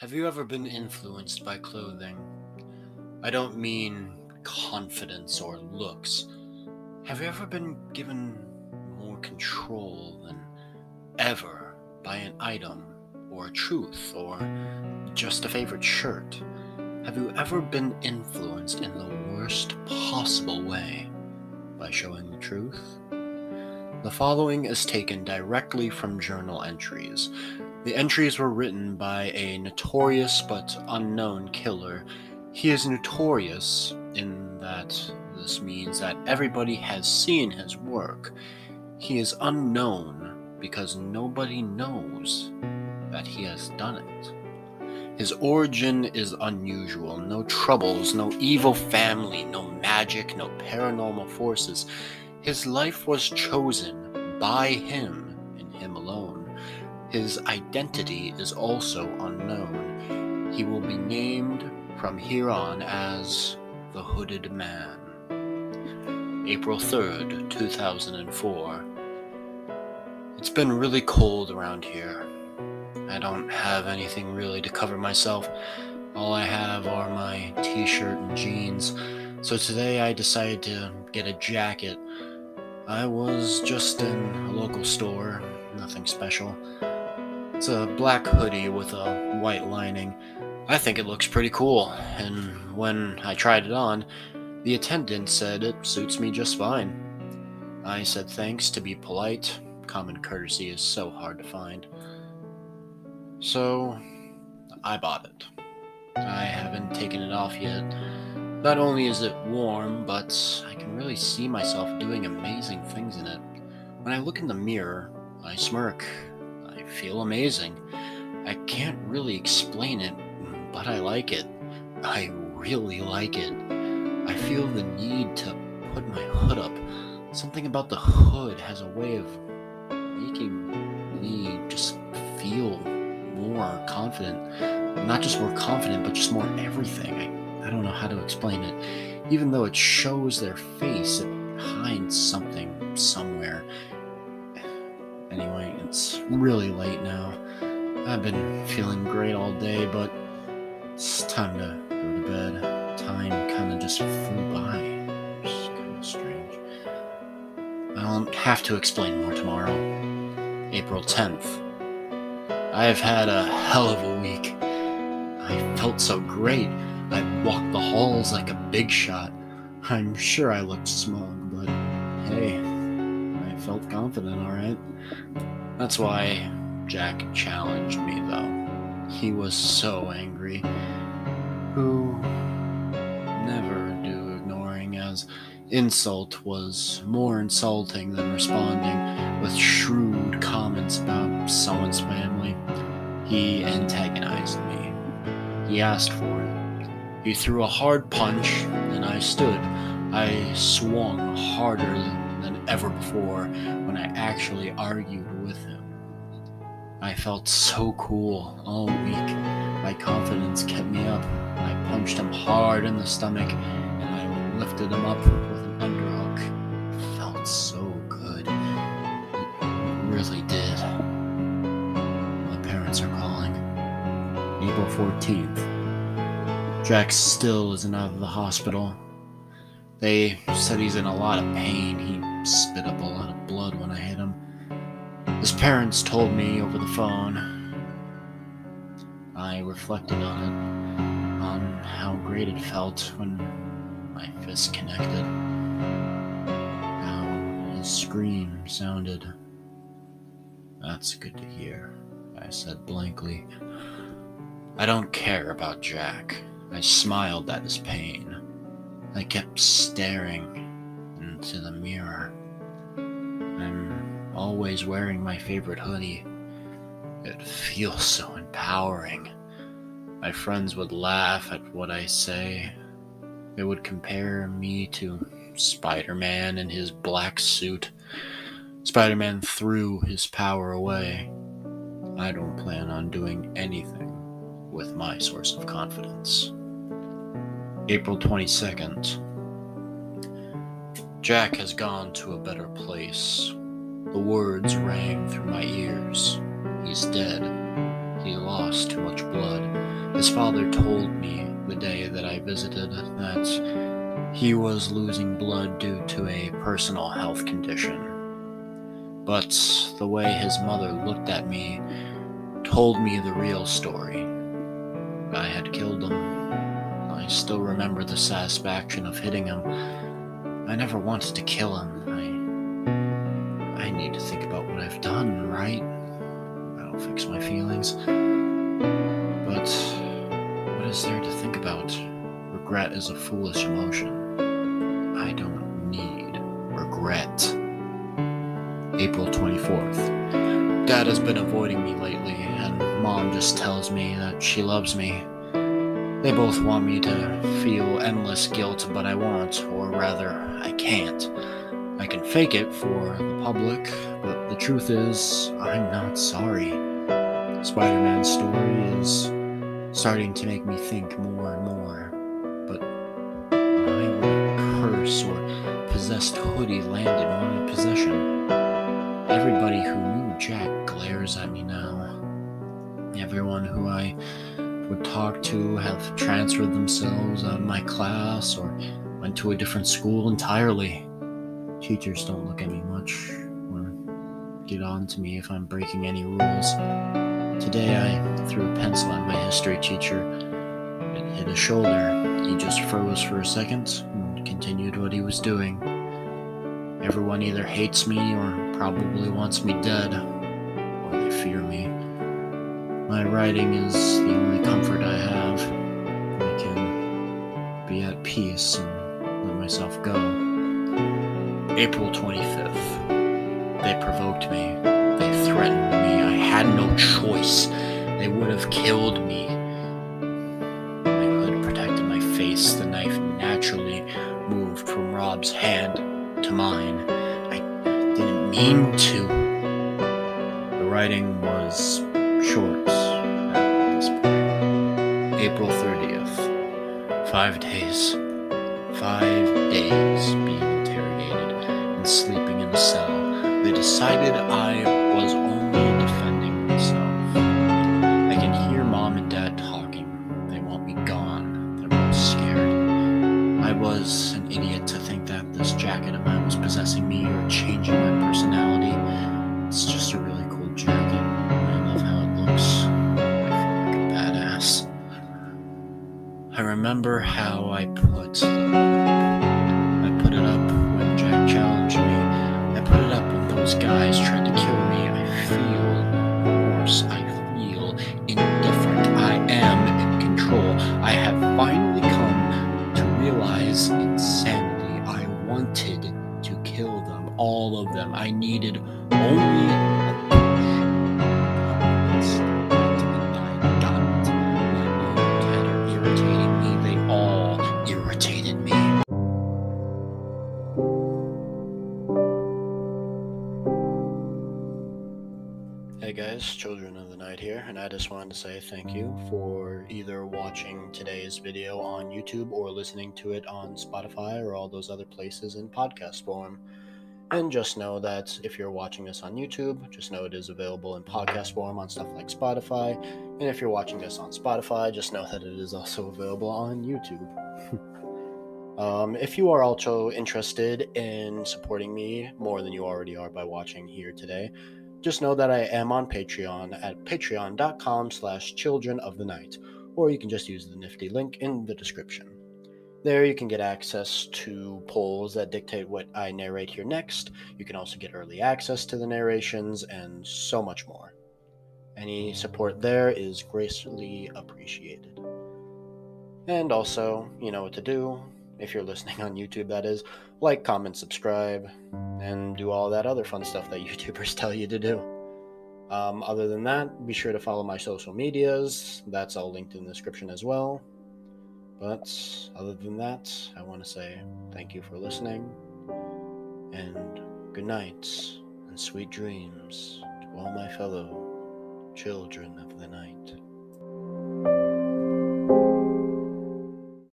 Have you ever been influenced by clothing? I don't mean confidence or looks. Have you ever been given more control than ever by an item or a truth or just a favorite shirt? Have you ever been influenced in the worst possible way by showing the truth? The following is taken directly from journal entries. The entries were written by a notorious but unknown killer. He is notorious in that this means that everybody has seen his work. He is unknown because nobody knows that he has done it. His origin is unusual no troubles, no evil family, no magic, no paranormal forces. His life was chosen by him and him alone. His identity is also unknown. He will be named from here on as the Hooded Man. April 3rd, 2004. It's been really cold around here. I don't have anything really to cover myself. All I have are my t shirt and jeans. So today I decided to get a jacket I was just in a local store, nothing special. It's a black hoodie with a white lining. I think it looks pretty cool, and when I tried it on, the attendant said it suits me just fine. I said thanks to be polite. Common courtesy is so hard to find. So, I bought it. I haven't taken it off yet. Not only is it warm, but I can really see myself doing amazing things in it. When I look in the mirror, I smirk. Feel amazing. I can't really explain it, but I like it. I really like it. I feel the need to put my hood up. Something about the hood has a way of making me just feel more confident. Not just more confident, but just more everything. I I don't know how to explain it. Even though it shows their face, it hides something somewhere. Anyway, it's really late now. I've been feeling great all day, but it's time to go to bed. Time kind of just flew by. It's kind of strange. I'll have to explain more tomorrow. April 10th. I have had a hell of a week. I felt so great. I walked the halls like a big shot. I'm sure I looked smug, but hey, I felt confident, alright? That's why Jack challenged me, though. He was so angry. Who never do ignoring, as insult was more insulting than responding with shrewd comments about someone's family. He antagonized me. He asked for it. He threw a hard punch, and I stood. I swung harder than ever before when I actually argued with him. I felt so cool all week. My confidence kept me up. I punched him hard in the stomach, and I lifted him up with an underhook. It felt so good. It really did. My parents are calling. April 14th. Jack still isn't out of the hospital. They said he's in a lot of pain. He spit up a lot of blood when I hit him. His parents told me over the phone. I reflected on it, on how great it felt when my fists connected. How his scream sounded. That's good to hear, I said blankly. I don't care about Jack. I smiled at his pain. I kept staring into the mirror. I'm always wearing my favorite hoodie. It feels so empowering. My friends would laugh at what I say. They would compare me to Spider Man in his black suit. Spider Man threw his power away. I don't plan on doing anything with my source of confidence. April 22nd. Jack has gone to a better place. The words rang through my ears. He's dead. He lost too much blood. His father told me the day that I visited that he was losing blood due to a personal health condition. But the way his mother looked at me told me the real story. I had killed him. I still remember the satisfaction of hitting him. I never wanted to kill him. Need to think about what I've done, right? That'll fix my feelings. But what is there to think about? Regret is a foolish emotion. I don't need regret. April 24th. Dad has been avoiding me lately, and Mom just tells me that she loves me. They both want me to feel endless guilt, but I won't, or rather, I can't. I can fake it for the public, but the truth is, I'm not sorry. Spider Man's story is starting to make me think more and more. But why would a curse or possessed hoodie land in my possession? Everybody who knew Jack glares at me now. Everyone who I would talk to have transferred themselves out of my class or went to a different school entirely. Teachers don't look at me much or get on to me if I'm breaking any rules. Today I threw a pencil at my history teacher. It hit his shoulder. He just froze for a second and continued what he was doing. Everyone either hates me or probably wants me dead, or they fear me. My writing is the only comfort I have. I can be at peace and let myself go. April 25th. They provoked me. They threatened me. I had no choice. They would have killed me. My hood protected my face. The knife naturally moved from Rob's hand to mine. I didn't mean to. The writing was short at this point. April 30th. Five days. Five days being decided I was only defending myself. I can hear mom and dad talking. They want me gone. They're both scared. I was an idiot to think that this jacket of mine was possessing me or changing my personality. It's just a really cool jacket. I love how it looks. I feel like a badass. I remember how I put All irritated me. Hey guys, Children of the Night here, and I just wanted to say thank you for either watching today's video on YouTube or listening to it on Spotify or all those other places in podcast form. And just know that if you're watching this on YouTube, just know it is available in podcast form on stuff like Spotify. And if you're watching this on Spotify, just know that it is also available on YouTube. um, if you are also interested in supporting me more than you already are by watching here today, just know that I am on Patreon at patreon.com slash children of the night, or you can just use the nifty link in the description. There you can get access to polls that dictate what I narrate here next. You can also get early access to the narrations and so much more. Any support there is gracefully appreciated. And also, you know what to do. If you're listening on YouTube, that is, like, comment, subscribe, and do all that other fun stuff that YouTubers tell you to do. Um, other than that, be sure to follow my social medias. That's all linked in the description as well. But other than that, I want to say thank you for listening, and good night, and sweet dreams to all my fellow children of the night.